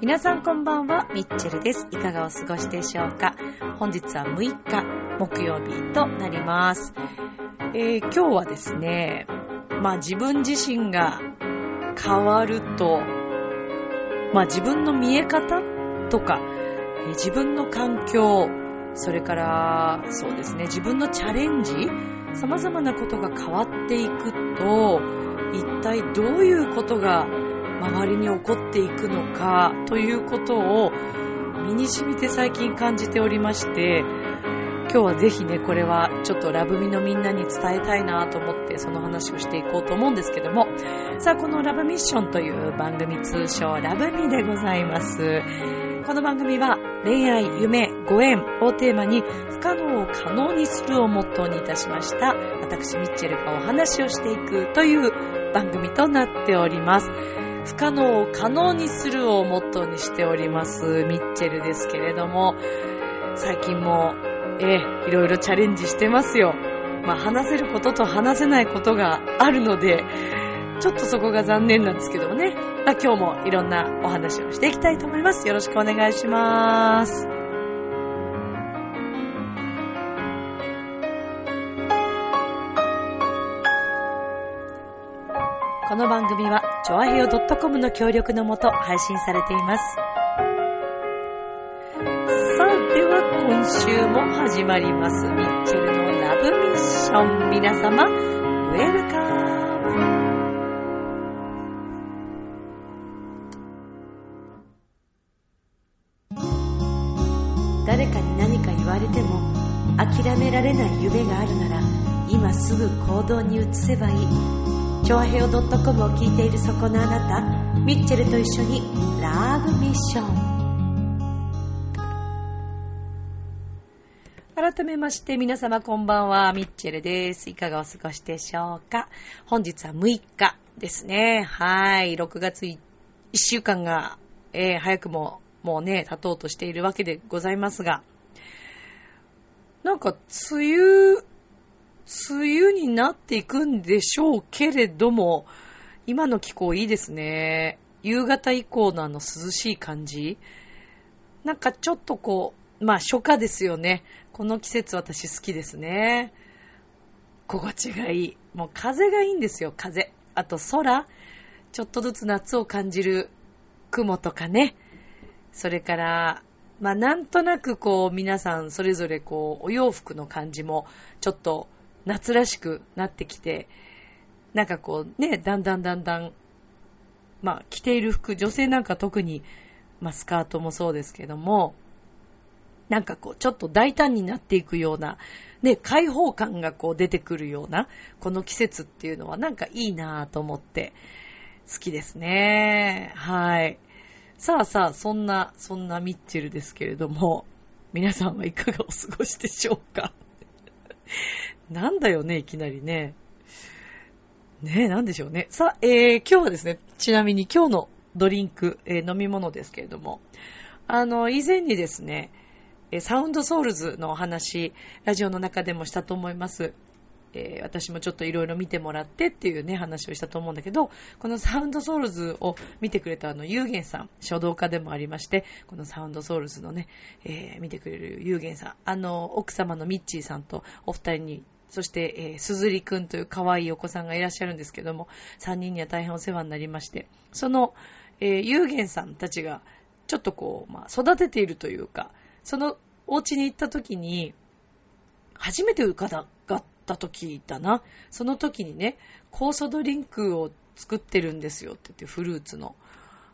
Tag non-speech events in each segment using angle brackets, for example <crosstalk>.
皆さんこんばんは、ミッチェルです。いかがお過ごしでしょうか？本日は6日、木曜日となります。えー今日はですね、まあ自分自身が変わると、まあ自分の見え方とか、自分の環境、それから、そうですね、自分のチャレンジ、様々なことが変わっていくと、一体どういうことが周りに起こっていくのかということを身に染みて最近感じておりまして今日はぜひねこれはちょっとラブミのみんなに伝えたいなと思ってその話をしていこうと思うんですけども。さあこのラブミッションという番組通称ラブミでございます。この番組は恋愛、夢、ご縁をテーマに不可能を可能にするをモットーにいたしました私ミッチェルがお話をしていくという番組となっております。不可能を可能にするをモットーにしておりますミッチェルですけれども。最近もええいろいろチャレンジしてますよ。まあ話せることと話せないことがあるのでちょっとそこが残念なんですけどもね、まあ、今日もいろんなお話をしていきたいと思います。よろしくお願いします。この番組は、ちょあへよ .com の協力のもと配信されています。今週も始まります。ミッチェルのラブミッション。皆様、ウェルカム。誰かに何か言われても、諦められない夢があるなら、今すぐ行動に移せばいい。チョアヘオ .com を聞いているそこのあなた、ミッチェルと一緒にラブミッション。改めまして皆様こんばんは、ミッチェルです。いかがお過ごしでしょうか？本日は6日ですね。はい、6月1週間が、えー早くももうね、経とうとしているわけでございますが、なんか梅雨、梅雨になっていくんでしょうけれども、今の気候いいですね。夕方以降のあの涼しい感じ。なんかちょっとこう、まあ初夏ですよね。この季節私好きですね。心地がいい。もう風がいいんですよ、風。あと空。ちょっとずつ夏を感じる雲とかね。それから、まあなんとなくこう皆さんそれぞれこうお洋服の感じもちょっと夏らしくなってきて、なんかこうね、だんだんだんだん、まあ着ている服、女性なんか特に、まあスカートもそうですけども、なんかこうちょっと大胆になっていくような、ね、開放感がこう出てくるような、この季節っていうのはなんかいいなぁと思って、好きですね。はい。さあさあ、そんな、そんなミッチェルですけれども、皆さんはいかがお過ごしでしょうか？<laughs> なんだよね、いきなりね。ねえ、なんでしょうね。さあ、えー、今日はですね、ちなみに今日のドリンク、えー飲み物ですけれども、あの、以前にですね、サウンドソウルズのお話、ラジオの中でもしたと思います。えー私もちょっといろいろ見てもらってっていうね、話をしたと思うんだけど、このサウンドソウルズを見てくれたあの、ゆうげんさん、書道家でもありまして、このサウンドソウルズのね、えー見てくれるゆうげんさん、あの、奥様のミッチーさんとお二人に、そして、えー、すずりくんという可愛いお子さんがいらっしゃるんですけども、三人には大変お世話になりまして、その、えー、ゆうげんさんたちが、ちょっとこう、まあ、育てているというか、そのお家に行った時に、初めて伺った時だな。その時にね、酵素ドリンクを作ってるんですよって言って、フルーツの。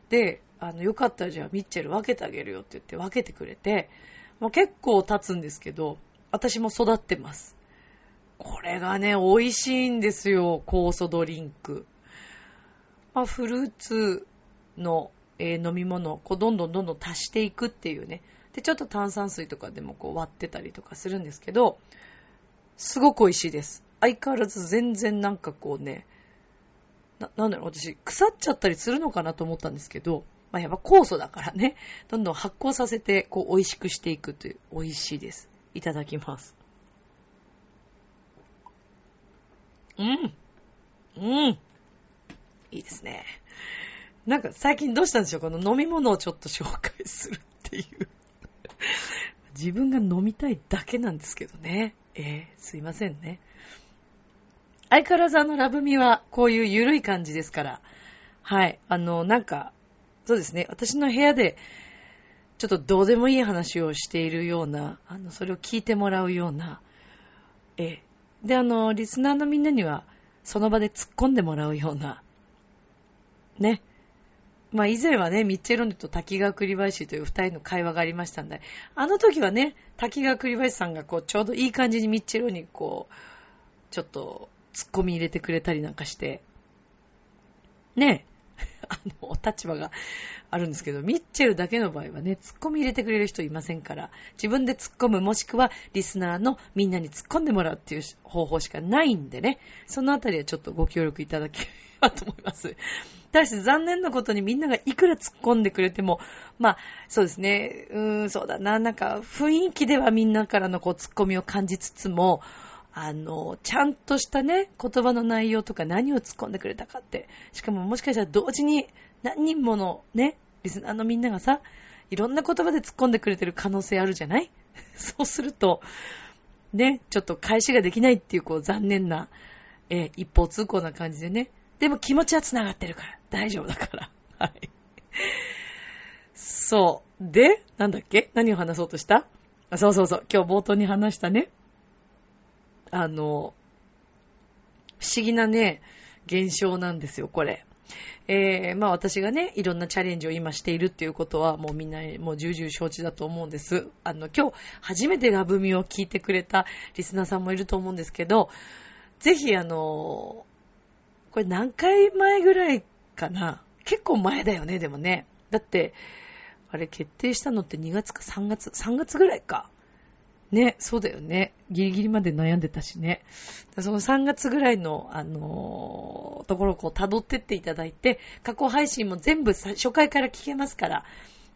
で、あの、よかったらじゃあミッチェル分けてあげるよって言って分けてくれて、もう結構経つんですけど、私も育ってます。これがね、美味しいんですよ、酵素ドリンク。まあ、フルーツの、えー飲み物をこうどんどんどんどん足していくっていうね。で、ちょっと炭酸水とかでもこう割ってたりとかするんですけど、すごく美味しいです。相変わらず全然なんかこうね、な、なんだろう、私、腐っちゃったりするのかなと思ったんですけど、まあ、やっぱ酵素だからね、<laughs> どんどん発酵させて、こう、美味しくしていくという、美味しいです。いただきます。うん。うん。いいですね。なんか最近どうしたんでしょう？この飲み物をちょっと紹介するっていう自分が飲みたいだけなんですけどね。えー、すいませんね。相変わらずあのラブミはこういう緩い感じですから。はい。あの、なんか、そうですね。私の部屋で、ちょっとどうでもいい話をしているような、あの、それを聞いてもらうような、えー、で、あの、リスナーのみんなには、その場で突っ込んでもらうような、ね。まあ以前はね、ミッチェロネと滝川栗林という二人の会話がありましたんで、あの時はね、滝川栗林さんがこう、ちょうどいい感じにミッチェロにこう、ちょっと突っ込み入れてくれたりなんかして、ね、<laughs> あの、お立場があるんですけど、ミッチェルだけの場合はね、突っ込み入れてくれる人いませんから、自分で突っ込む、もしくはリスナーのみんなに突っ込んでもらうっていう方法しかないんでね、そのあたりはちょっとご協力いただければと思います。対して残念なことにみんながいくら突っ込んでくれても、まあ、そうですね、うーん、そうだな、なんか雰囲気ではみんなからのこう突っ込みを感じつつも、あの、ちゃんとしたね、言葉の内容とか何を突っ込んでくれたかって、しかももしかしたら同時に何人ものね、リスナーのみんながさ、いろんな言葉で突っ込んでくれてる可能性あるじゃない？<laughs> そうすると、ね、ちょっと返しができないっていうこう残念な、えー、一方通行な感じでね、でも気持ちは繋がってるから。大丈夫だから。<laughs> はい。そう。で、なんだっけ？何を話そうとした？あそうそうそう。今日冒頭に話したね。あの、不思議なね、現象なんですよ、これ。えー、まあ私がね、いろんなチャレンジを今しているっていうことは、もうみんな、もう重々承知だと思うんです。あの、今日初めてラブミを聞いてくれたリスナーさんもいると思うんですけど、ぜひあの、これ何回前ぐらいかな？結構前だよね、でもね。だって、あれ決定したのって2月か3月、3月ぐらいか。ね、そうだよね。ギリギリまで悩んでたしね。その3月ぐらいの、あのー、ところをこう辿ってっていただいて、過去配信も全部初回から聞けますから、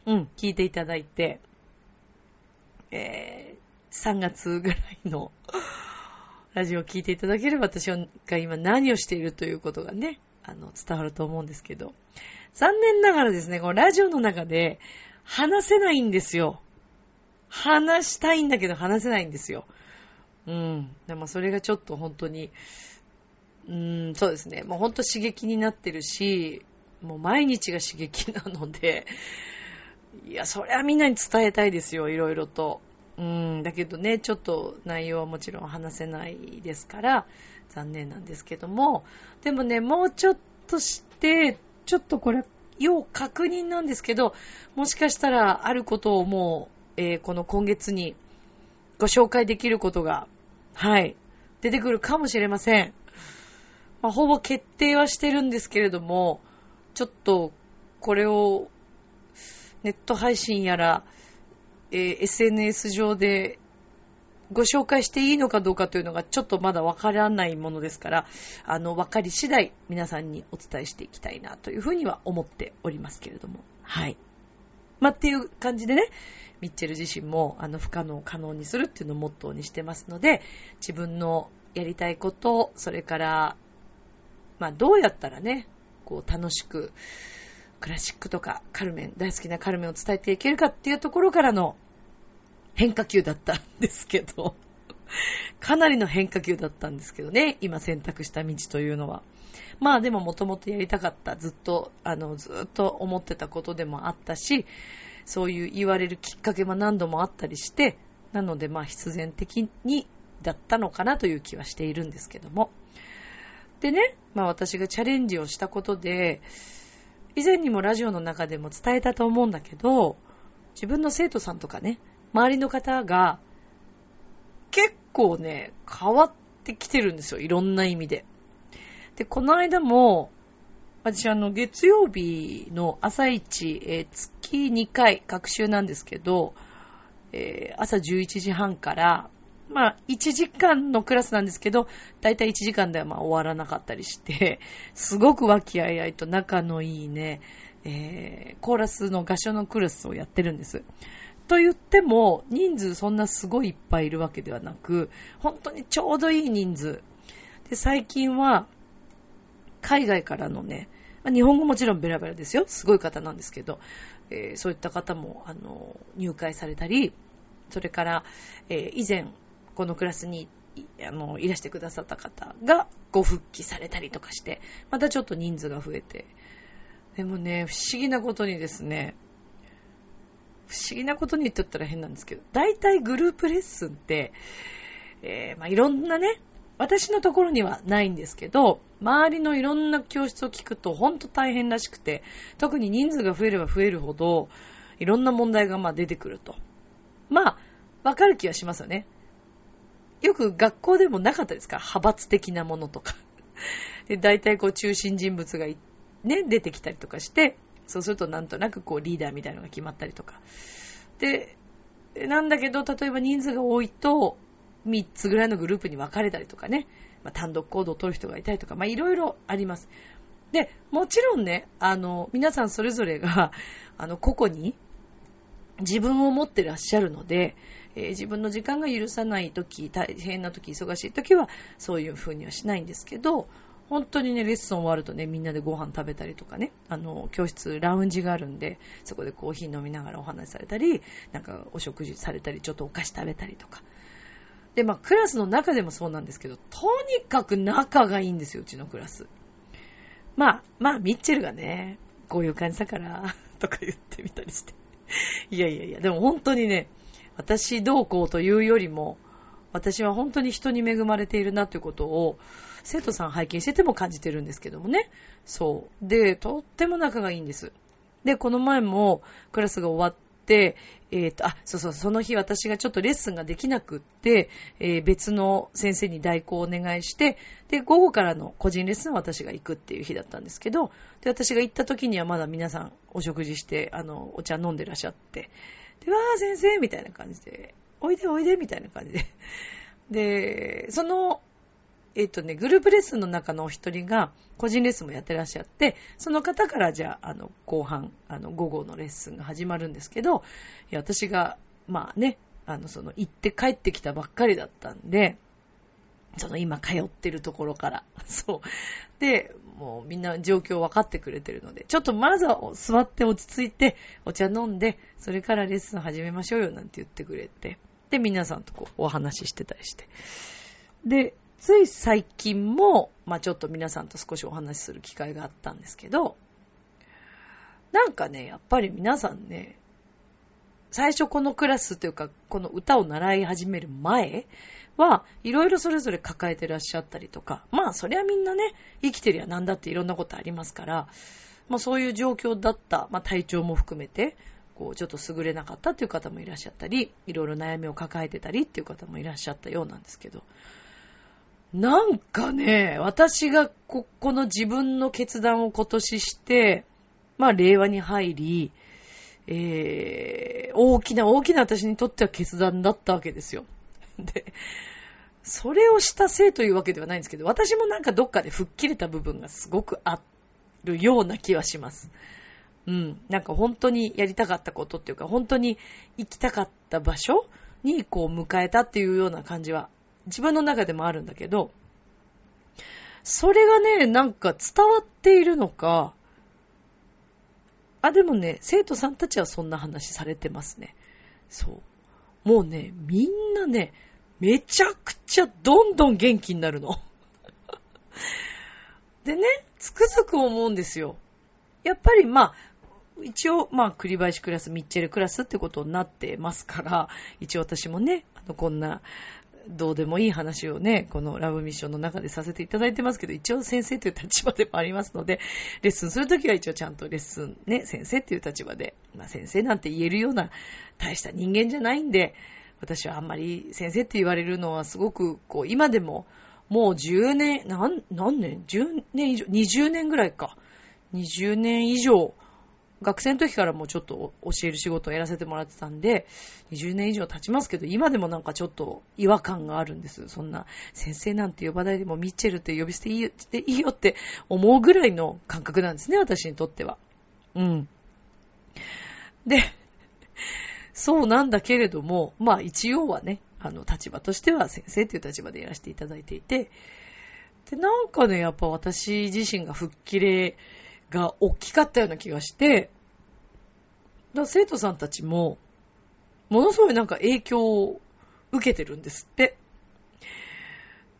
うん、聞いていただいて、えー、3月ぐらいのラジオを聞いていただければ私が今何をしているということがね、あの、伝わると思うんですけど、残念ながらですね、このラジオの中で話せないんですよ。話したいんだけど話せないんですよ。うん。でもそれがちょっと本当に、うーん、そうですね。もう本当刺激になってるし、もう毎日が刺激なので、いや、そりゃみんなに伝えたいですよ、いろいろと。うん、だけどね、ちょっと内容はもちろん話せないですから、残念なんですけども、でもね、もうちょっとして、ちょっとこれ、要確認なんですけど、もしかしたらあることをもう、えー、この今月にご紹介できることが、はい、出てくるかもしれません。まあ、ほぼ決定はしてるんですけれども、ちょっと、これを、ネット配信やら、えー、SNS 上でご紹介していいのかどうかというのがちょっとまだわからないものですから、あの、わかり次第皆さんにお伝えしていきたいなというふうには思っておりますけれども。はい。まあ、っていう感じでね、ミッチェル自身も、あの、不可能を可能にするっていうのをモットーにしてますので、自分のやりたいこと、それから、まあ、どうやったらね、こう、楽しく、クラシックとかカルメン、大好きなカルメンを伝えていけるかっていうところからの変化球だったんですけど、<laughs> かなりの変化球だったんですけどね、今選択した道というのは。まあでももともとやりたかった、ずっと、あの、ずっと思ってたことでもあったし、そういう言われるきっかけも何度もあったりして、なのでまあ必然的にだったのかなという気はしているんですけども。でね、まあ私がチャレンジをしたことで、以前にもラジオの中でも伝えたと思うんだけど、自分の生徒さんとかね、周りの方が、結構ね、変わってきてるんですよ。いろんな意味で。で、この間も、私あの、月曜日の朝一、えー、月2回、学習なんですけど、えー、朝11時半から、まあ、1時間のクラスなんですけど、だいたい1時間ではまあ終わらなかったりして、すごく和気あいあいと仲のいいね、えー、コーラスの合唱のクラスをやってるんです。と言っても、人数そんなすごいいっぱいいるわけではなく、本当にちょうどいい人数。で、最近は、海外からのね、日本語もちろんベラベラですよ。すごい方なんですけど、えー、そういった方も、あの、入会されたり、それから、えー、以前、このクラスにあの、いらしてくださった方がご復帰されたりとかして、またちょっと人数が増えて。でもね、不思議なことにですね、不思議なことに言ってったら変なんですけど、大体グループレッスンって、えー、まあ、いろんなね、私のところにはないんですけど、周りのいろんな教室を聞くと本当大変らしくて、特に人数が増えれば増えるほど、いろんな問題がまあ出てくると。まあ、わかる気はしますよね。よく学校でもなかったですか派閥的なものとか。で、大体こう中心人物がね、出てきたりとかして、そうするとなんとなくこうリーダーみたいなのが決まったりとか。で、なんだけど、例えば人数が多いと、3つぐらいのグループに分かれたりとかね、まあ、単独行動を取る人がいたりとか、まあいろいろあります。で、もちろんね、あの、皆さんそれぞれが、あの、個々に自分を持ってらっしゃるので、えー、自分の時間が許さない時、大変な時、忙しい時は、そういう風にはしないんですけど、本当にね、レッスン終わるとね、みんなでご飯食べたりとかね、あの、教室、ラウンジがあるんで、そこでコーヒー飲みながらお話しされたり、なんかお食事されたり、ちょっとお菓子食べたりとか。で、まあ、クラスの中でもそうなんですけど、とにかく仲がいいんですよ、うちのクラス。まあ、まあ、ミッチェルがね、こういう感じだから、とか言ってみたりして。いやいやいや、でも本当にね、私どうこうというよりも、私は本当に人に恵まれているなということを、生徒さん拝見してても感じてるんですけどもね。そう。で、とっても仲がいいんです。で、この前もクラスが終わって、えっ、ー、と、あ、そうそう、その日私がちょっとレッスンができなくって、えー、別の先生に代行をお願いして、で、午後からの個人レッスンは私が行くっていう日だったんですけど、で、私が行った時にはまだ皆さんお食事して、あの、お茶飲んでらっしゃって、で、わー先生みたいな感じで、おいでおいでみたいな感じで。<laughs> で、そのえっ、とね、グループレッスンの中のお一人が、個人レッスンもやってらっしゃって、その方からじゃあ、あの、後半、あの、午後のレッスンが始まるんですけど、いや、私が、まあね、あの、その、行って帰ってきたばっかりだったんで、その今通ってるところから。<laughs> そう。で、もうみんな状況分かってくれてるので、ちょっとまずは座って落ち着いて、お茶飲んで、それからレッスン始めましょうよなんて言ってくれて、で、皆さんとこうお話ししてたりして。で、つい最近も、まあちょっと皆さんと少しお話しする機会があったんですけど、なんかね、やっぱり皆さんね、最初このクラスというか、この歌を習い始める前は、いろいろそれぞれ抱えてらっしゃったりとか、まあそりゃみんなね、生きてりゃなんだっていろんなことありますから、まあそういう状況だった、まあ体調も含めて、こう、ちょっと優れなかったっていう方もいらっしゃったり、いろいろ悩みを抱えてたりっていう方もいらっしゃったようなんですけど、なんかね、私がこ、この自分の決断を今年して、まあ、令和に入り、えー、大きな大きな私にとっては決断だったわけですよ。<laughs> で、それをしたせいというわけではないんですけど、私もなんかどっかで吹っ切れた部分がすごくあるような気はします。うん。なんか本当にやりたかったことっていうか、本当に行きたかった場所にこう迎えたっていうような感じは自分の中でもあるんだけど、それがね、なんか伝わっているのか、あ、でもね、生徒さんたちはそんな話されてますね。そう。もうね、みんなね、めちゃくちゃどんどん元気になるの。<laughs> でね、つくづく思うんですよ。やっぱりまあ、一応、まあ、栗林クラス、ミッチェルクラスってことになってますから、一応私もね、あの、こんな、どうでもいい話をね、このラブミッションの中でさせていただいてますけど、一応先生という立場でもありますので、レッスンするときは一応ちゃんとレッスンね、先生っていう立場で、まあ先生なんて言えるような大した人間じゃないんで、私はあんまり先生って言われるのはすごく、こう、今でも、もう10年、何、何年 ?10 年以上、20年ぐらいか。20年以上、学生の時からもうちょっと教える仕事をやらせてもらってたんで、20年以上経ちますけど、今でもなんかちょっと違和感があるんです。そんな、先生なんて呼ばないでもミッチェルって呼び捨ていいよいいよって思うぐらいの感覚なんですね、私にとっては。うん。で、そうなんだけれども、まあ一応はね、あの、立場としては先生っていう立場でやらせていただいていて、で、なんかね、やっぱ私自身が吹っ切れが大きかったような気がして、だ生徒さんたちも、ものすごいなんか影響を受けてるんですって。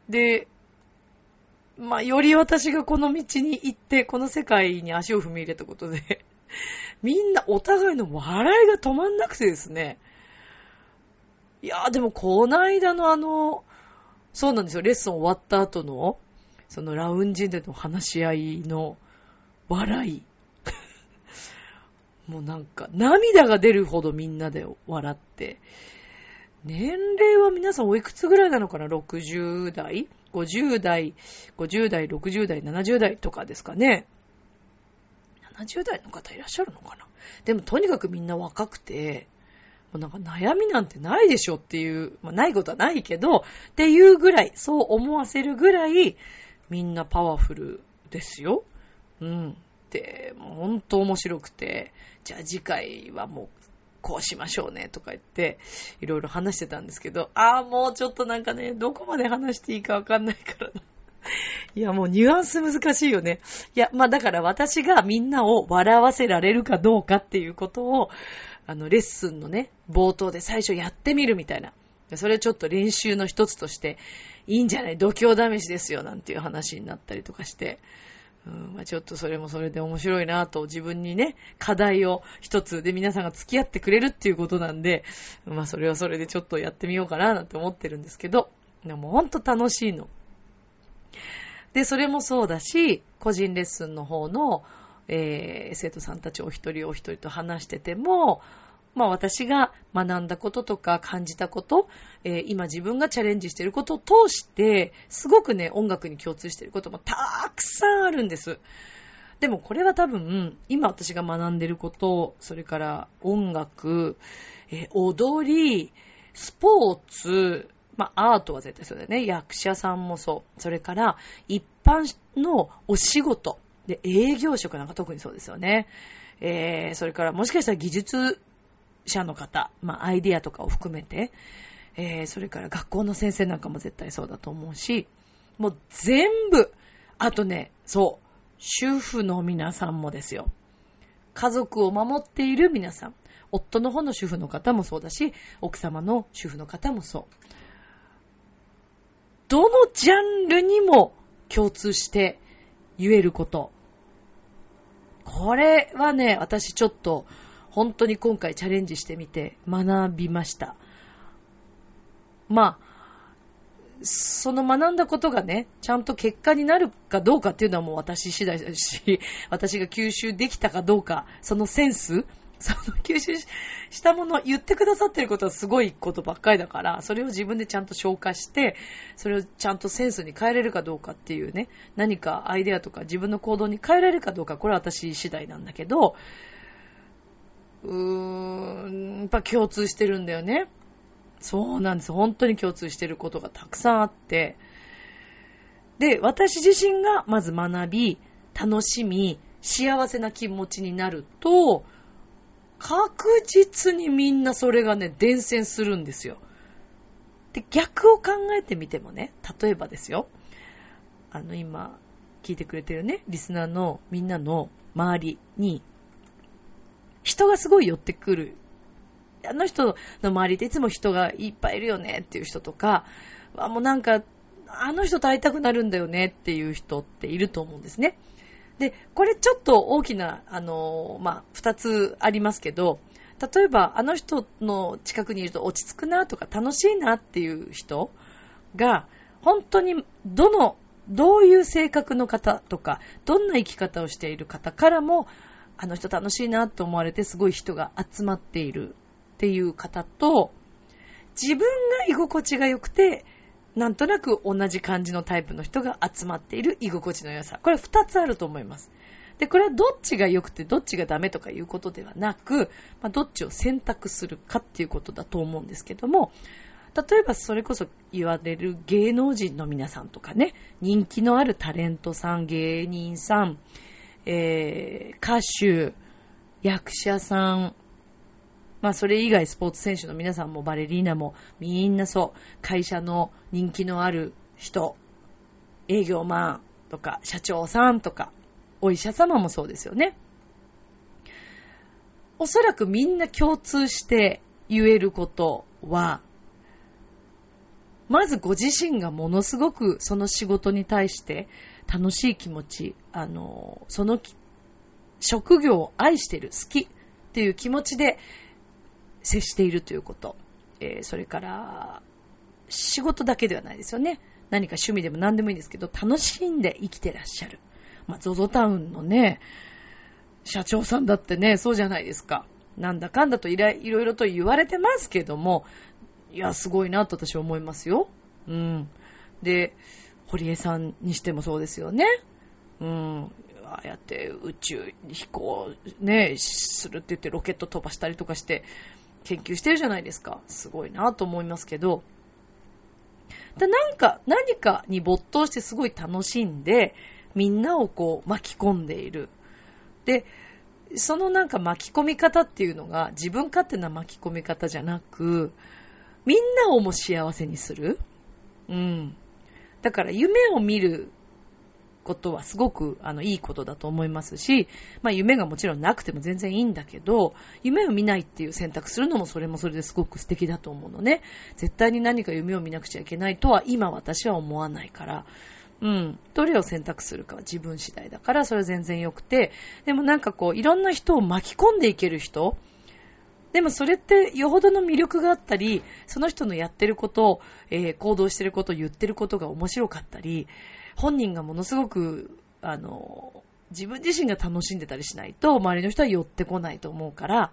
で、まあ、より私がこの道に行って、この世界に足を踏み入れたことで <laughs> みんなお互いの笑いが止まんなくてですね。いやーでもこの間のあの、そうなんですよ、レッスン終わった後の、そのラウンジでの話し合いの笑い。<laughs> もうなんか、涙が出るほどみんなで笑って。年齢は皆さんおいくつぐらいなのかな ?60 代 ?50 代、50代、60代、70代とかですかね。70代の方いらっしゃるのかな？でもとにかくみんな若くて、もうなんか悩みなんてないでしょっていう、まあないことはないけど、っていうぐらい、そう思わせるぐらい、みんなパワフルですよ。うん。で、もうほんと面白くて、じゃあ次回はもうこうしましょうねとか言って、いろいろ話してたんですけど、ああ、もうちょっとなんかね、どこまで話していいかわかんないからな。いや、もうニュアンス難しいよね。いや、まあだから私がみんなを笑わせられるかどうかっていうことを、あの、レッスンのね、冒頭で最初やってみるみたいな。それちょっと練習の一つとして、いいんじゃない？度胸試しですよ、なんていう話になったりとかして。うんまあ、ちょっとそれもそれで面白いなと自分にね、課題を一つで皆さんが付き合ってくれるっていうことなんで、まあそれはそれでちょっとやってみようかななんて思ってるんですけど、でもほんと楽しいの。で、それもそうだし、個人レッスンの方の、えー、生徒さんたちお一人お一人と話してても、まあ私が学んだこととか感じたこと、えー、今自分がチャレンジしていることを通して、すごくね、音楽に共通していることもたくさんあるんです。でもこれは多分、今私が学んでいること、それから音楽、えー、踊り、スポーツ、まあ、アートは絶対そうだよね。役者さんもそう。それから、一般のお仕事。で、営業職なんか特にそうですよね。えー、それから、もしかしたら技術者の方、まあ、アイディアとかを含めて、えー、それから学校の先生なんかも絶対そうだと思うし、もう全部、あとね、そう、主婦の皆さんもですよ。家族を守っている皆さん。夫の方の主婦の方もそうだし、奥様の主婦の方もそう。どのジャンルにも共通して言えること。これはね、私ちょっと本当に今回チャレンジしてみて学びました。まあ、その学んだことがね、ちゃんと結果になるかどうかっていうのはもう私次第だし、<laughs> 私が吸収できたかどうか、そのセンス <laughs> その吸収したものを言ってくださってることはすごいことばっかりだから、それを自分でちゃんと消化して、それをちゃんとセンスに変えれるかどうかっていうね、何かアイデアとか自分の行動に変えられるかどうか、これは私次第なんだけど、うーん、やっぱ共通してるんだよね。そうなんです。本当に共通してることがたくさんあって。で、私自身がまず学び、楽しみ、幸せな気持ちになると、確実にみんなそれがね、伝染するんですよ。で、逆を考えてみてもね、例えばですよ。あの、今、聞いてくれてるね、リスナーのみんなの周りに、人がすごい寄ってくる。あの人の周りでいつも人がいっぱいいるよねっていう人とか、あもうなんか、あの人と会いたくなるんだよねっていう人っていると思うんですね。で、これちょっと大きな、あの、まあ、二つありますけど、例えば、あの人の近くにいると落ち着くなとか楽しいなっていう人が、本当にどの、どういう性格の方とか、どんな生き方をしている方からも、あの人楽しいなと思われてすごい人が集まっているっていう方と、自分が居心地が良くて、なんとなく同じ感じのタイプの人が集まっている居心地の良さ。これ二つあると思います。で、これはどっちが良くてどっちがダメとかいうことではなく、まあ、どっちを選択するかっていうことだと思うんですけども、例えばそれこそ言われる芸能人の皆さんとかね、人気のあるタレントさん、芸人さん、えー、歌手、役者さん、まあそれ以外スポーツ選手の皆さんもバレリーナもみんなそう、会社の人気のある人、営業マンとか社長さんとか、お医者様もそうですよね。おそらくみんな共通して言えることは、まずご自身がものすごくその仕事に対して楽しい気持ち、あの、その職業を愛してる、好きっていう気持ちで接しているということ。えー、それから、仕事だけではないですよね。何か趣味でも何でもいいんですけど、楽しんで生きてらっしゃる。まあ、ゾゾタウンのね、社長さんだってね、そうじゃないですか。なんだかんだといろいろと言われてますけども、いや、すごいなと私は思いますよ。うん。で、堀江さんにしてもそうですよね。うん。ああやって宇宙飛行ね、するって言ってロケット飛ばしたりとかして研究してるじゃないですか。すごいなと思いますけど。でなんか、何かに没頭してすごい楽しんで、みんなをこう巻き込んでいる。で、そのなんか巻き込み方っていうのが自分勝手な巻き込み方じゃなく、みんなをも幸せにする。うん。だから夢を見ることはすごくあのいいことだと思いますし、まあ夢がもちろんなくても全然いいんだけど、夢を見ないっていう選択するのもそれもそれですごく素敵だと思うのね。絶対に何か夢を見なくちゃいけないとは今私は思わないから。うん。どれを選択するかは自分次第だから、それは全然良くて、でもなんかこう、いろんな人を巻き込んでいける人、でもそれってよほどの魅力があったり、その人のやってることを、えー、行動してること、言ってることが面白かったり、本人がものすごく、あの、自分自身が楽しんでたりしないと、周りの人は寄ってこないと思うから、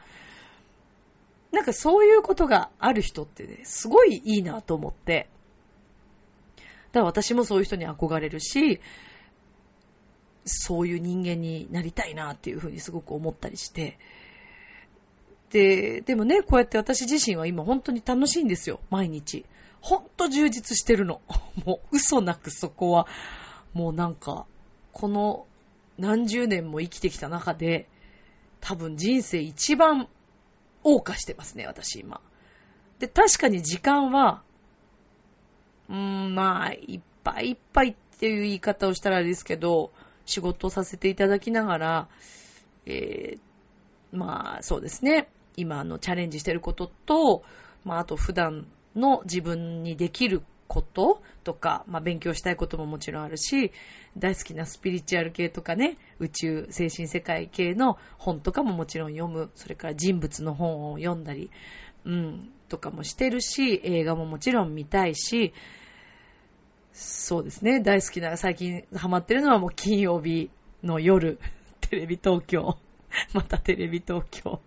なんかそういうことがある人ってね、すごいいいなと思って。だから私もそういう人に憧れるし、そういう人間になりたいなっていうふうにすごく思ったりして、で、でもね、こうやって私自身は今本当に楽しいんですよ、毎日。ほんと充実してるの。<laughs> もう嘘なくそこは、もうなんか、この何十年も生きてきた中で、多分人生一番謳歌してますね、私今。で、確かに時間は、うーん、まあ、いっぱいいっぱいっていう言い方をしたらあれですけど、仕事をさせていただきながら、えー、まあ、そうですね。今のチャレンジしてることと、まあ、あと普段の自分にできることとか、まあ、勉強したいことももちろんあるし、大好きなスピリチュアル系とかね、宇宙、精神世界系の本とかももちろん読む、それから人物の本を読んだり、うん、とかもしてるし、映画ももちろん見たいし、そうですね、大好きな、最近ハマってるのはもう金曜日の夜、テレビ東京、<laughs> またテレビ東京。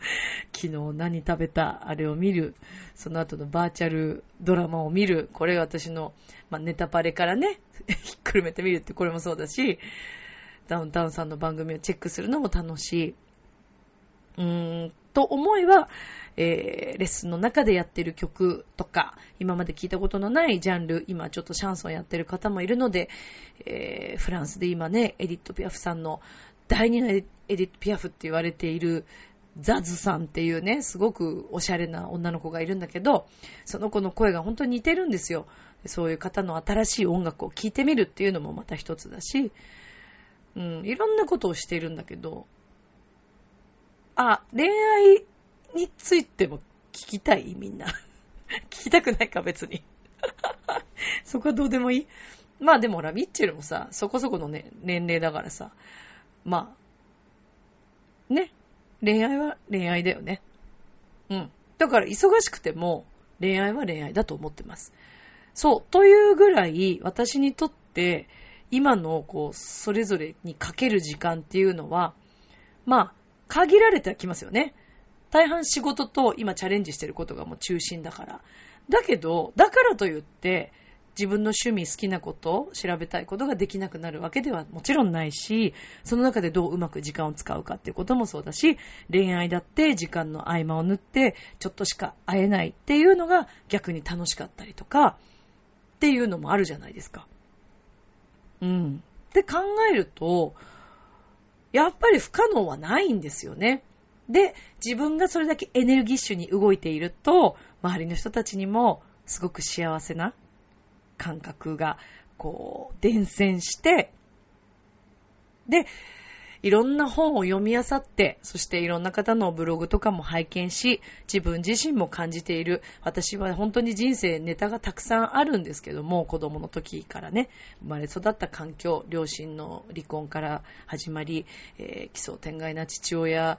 <laughs> 昨日何食べたあれを見る、その後のバーチャルドラマを見る、これが私の、まあ、ネタパレからね、<laughs> ひっくるめてみるってこれもそうだし、ダウンタウンさんの番組をチェックするのも楽しい。うーん、と思えば、えー、レッスンの中でやってる曲とか、今まで聞いたことのないジャンル、今ちょっとシャンソンやってる方もいるので、えー、フランスで今ね、エディット・ピアフさんの第二のエディット・ピアフって言われているザズさんっていうね、すごくおしゃれな女の子がいるんだけど、その子の声が本当に似てるんですよ。そういう方の新しい音楽を聴いてみるっていうのもまた一つだし、うん、いろんなことをしているんだけど、あ、恋愛についても聞きたいみんな。<laughs> 聞きたくないか別に。<laughs> そこはどうでもいいまあでもほら、ミッチェルもさ、そこそこのね、年齢だからさ、まあ、ね、恋愛は恋愛だよね。うん。だから忙しくても恋愛は恋愛だと思ってます。そう。というぐらい私にとって今のこう、それぞれにかける時間っていうのは、まあ、限られてはきますよね。大半仕事と今チャレンジしてることがもう中心だから。だけど、だからといって、自分の趣味好きなこと調べたいことができなくなるわけではもちろんないし、その中でどううまく時間を使うかっていうこともそうだし、恋愛だって時間の合間を縫ってちょっとしか会えないっていうのが逆に楽しかったりとか、っていうのもあるじゃないですか。うん。って考えると、やっぱり不可能はないんですよね。で、自分がそれだけエネルギッシュに動いていると、周りの人たちにもすごく幸せな感覚が、こう、伝染して、で、いろんな本を読み漁って、そしていろんな方のブログとかも拝見し、自分自身も感じている。私は本当に人生ネタがたくさんあるんですけども、子供の時からね、生まれ育った環境、両親の離婚から始まり、えー、奇想天外な父親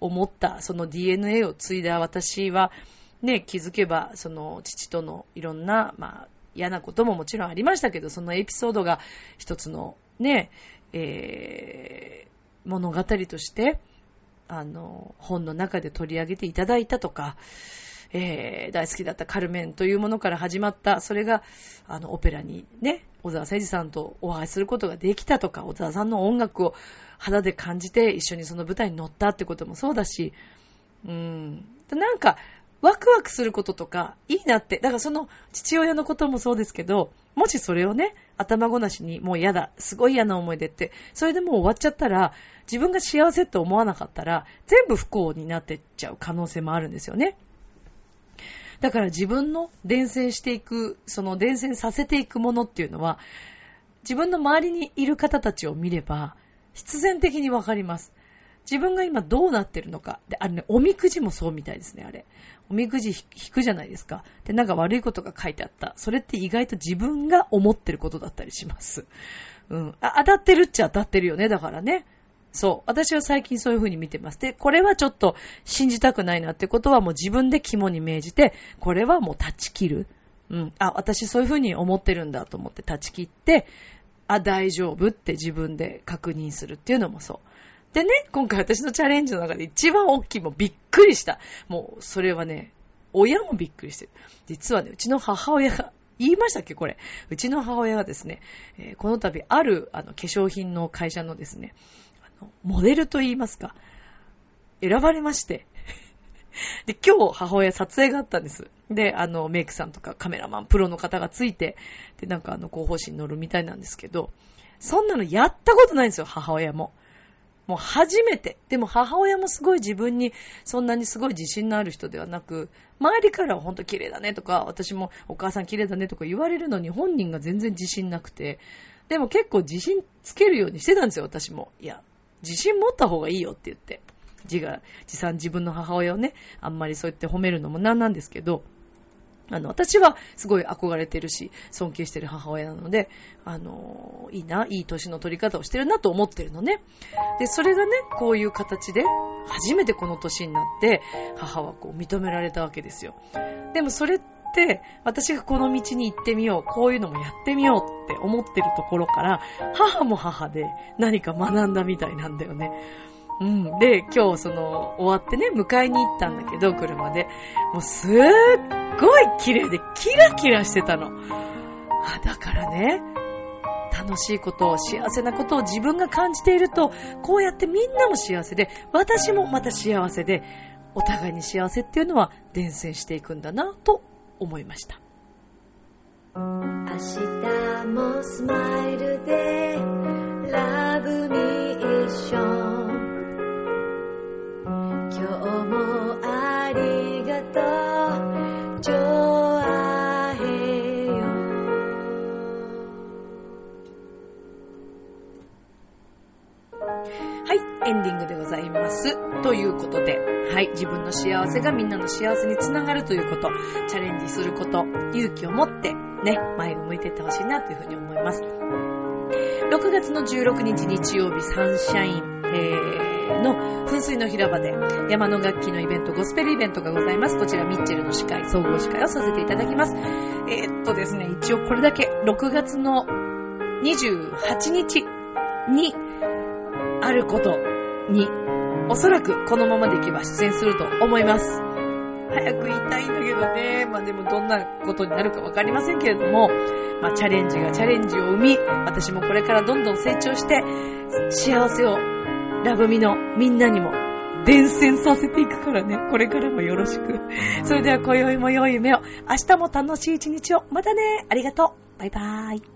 を持った、その DNA を継いだ私は、ね、気づけば、その父とのいろんな、まあ、嫌なことももちろんありましたけど、そのエピソードが一つのね、えー、物語として、あの、本の中で取り上げていただいたとか、えー、大好きだったカルメンというものから始まった、それが、あの、オペラにね、小沢誠二さんとお会いすることができたとか、小沢さんの音楽を肌で感じて一緒にその舞台に乗ったってこともそうだし、うん、なんか、ワクワクすることとか、いいなって。だからその父親のこともそうですけど、もしそれをね、頭ごなしにもう嫌だ、すごい嫌な思い出って、それでもう終わっちゃったら、自分が幸せって思わなかったら、全部不幸になってっちゃう可能性もあるんですよね。だから自分の伝染していく、その伝染させていくものっていうのは、自分の周りにいる方たちを見れば、必然的にわかります。自分が今どうなってるのか。で、あれね、おみくじもそうみたいですね、あれ。おみくじ引くじゃないですか。で、なんか悪いことが書いてあった。それって意外と自分が思ってることだったりします。うん。あ、当たってるっちゃ当たってるよね、だからね。そう。私は最近そういう風に見てます。で、これはちょっと信じたくないなってことはもう自分で肝に銘じて、これはもう断ち切る。うん。あ、私そういう風に思ってるんだと思って断ち切って、あ、大丈夫って自分で確認するっていうのもそう。でね、今回私のチャレンジの中で一番大きいもびっくりした。もう、それはね、親もびっくりしてる。実はね、うちの母親が、言いましたっけこれ。うちの母親がですね、えー、この度あるあの化粧品の会社のですね、あのモデルと言いますか、選ばれまして。で、今日母親撮影があったんです。で、あの、メイクさんとかカメラマン、プロの方がついて、で、なんかあの、広報誌に乗るみたいなんですけど、そんなのやったことないんですよ、母親も。もう初めて。でも母親もすごい自分にそんなにすごい自信のある人ではなく、周りからは本当綺麗だねとか、私もお母さん綺麗だねとか言われるのに本人が全然自信なくて、でも結構自信つけるようにしてたんですよ、私も。いや、自信持った方がいいよって言って。自が、自産自分の母親をね、あんまりそう言って褒めるのもなんなんですけど、あの、私はすごい憧れてるし、尊敬してる母親なので、あの、いいな、いい年の取り方をしてるなと思ってるのね。で、それがね、こういう形で、初めてこの年になって、母はこう認められたわけですよ。でもそれって、私がこの道に行ってみよう、こういうのもやってみようって思ってるところから、母も母で何か学んだみたいなんだよね。うん。で、今日その、終わってね、迎えに行ったんだけど、車で。もうすっごい綺麗で、キラキラしてたの。あ、だからね、楽しいことを、幸せなことを自分が感じていると、こうやってみんなも幸せで、私もまた幸せで、お互いに幸せっていうのは伝染していくんだな、と思いました。明日もスマイルで、ラブミーションもありがとう。はいエンディングでございます。ということではい自分の幸せがみんなの幸せにつながるということチャレンジすること勇気を持ってね前を向いていってほしいなというふうに思います。6月の16日日曜日サンシャイン、えーの噴水の広場で山の楽器のイベント、ゴスペルイベントがございます。こちらミッチェルの司会、総合司会をさせていただきます。えー、っとですね、一応これだけ6月の28日にあることに、おそらくこのままでいけば出演すると思います。早く言いたいんだけどね。まあでもどんなことになるかわかりませんけれども、まあ、チャレンジがチャレンジを生み、私もこれからどんどん成長して、幸せをラブミのみんなにも伝染させていくからね。これからもよろしく。それでは今宵も良い夢を。明日も楽しい一日を。またね。ありがとう。バイバーイ。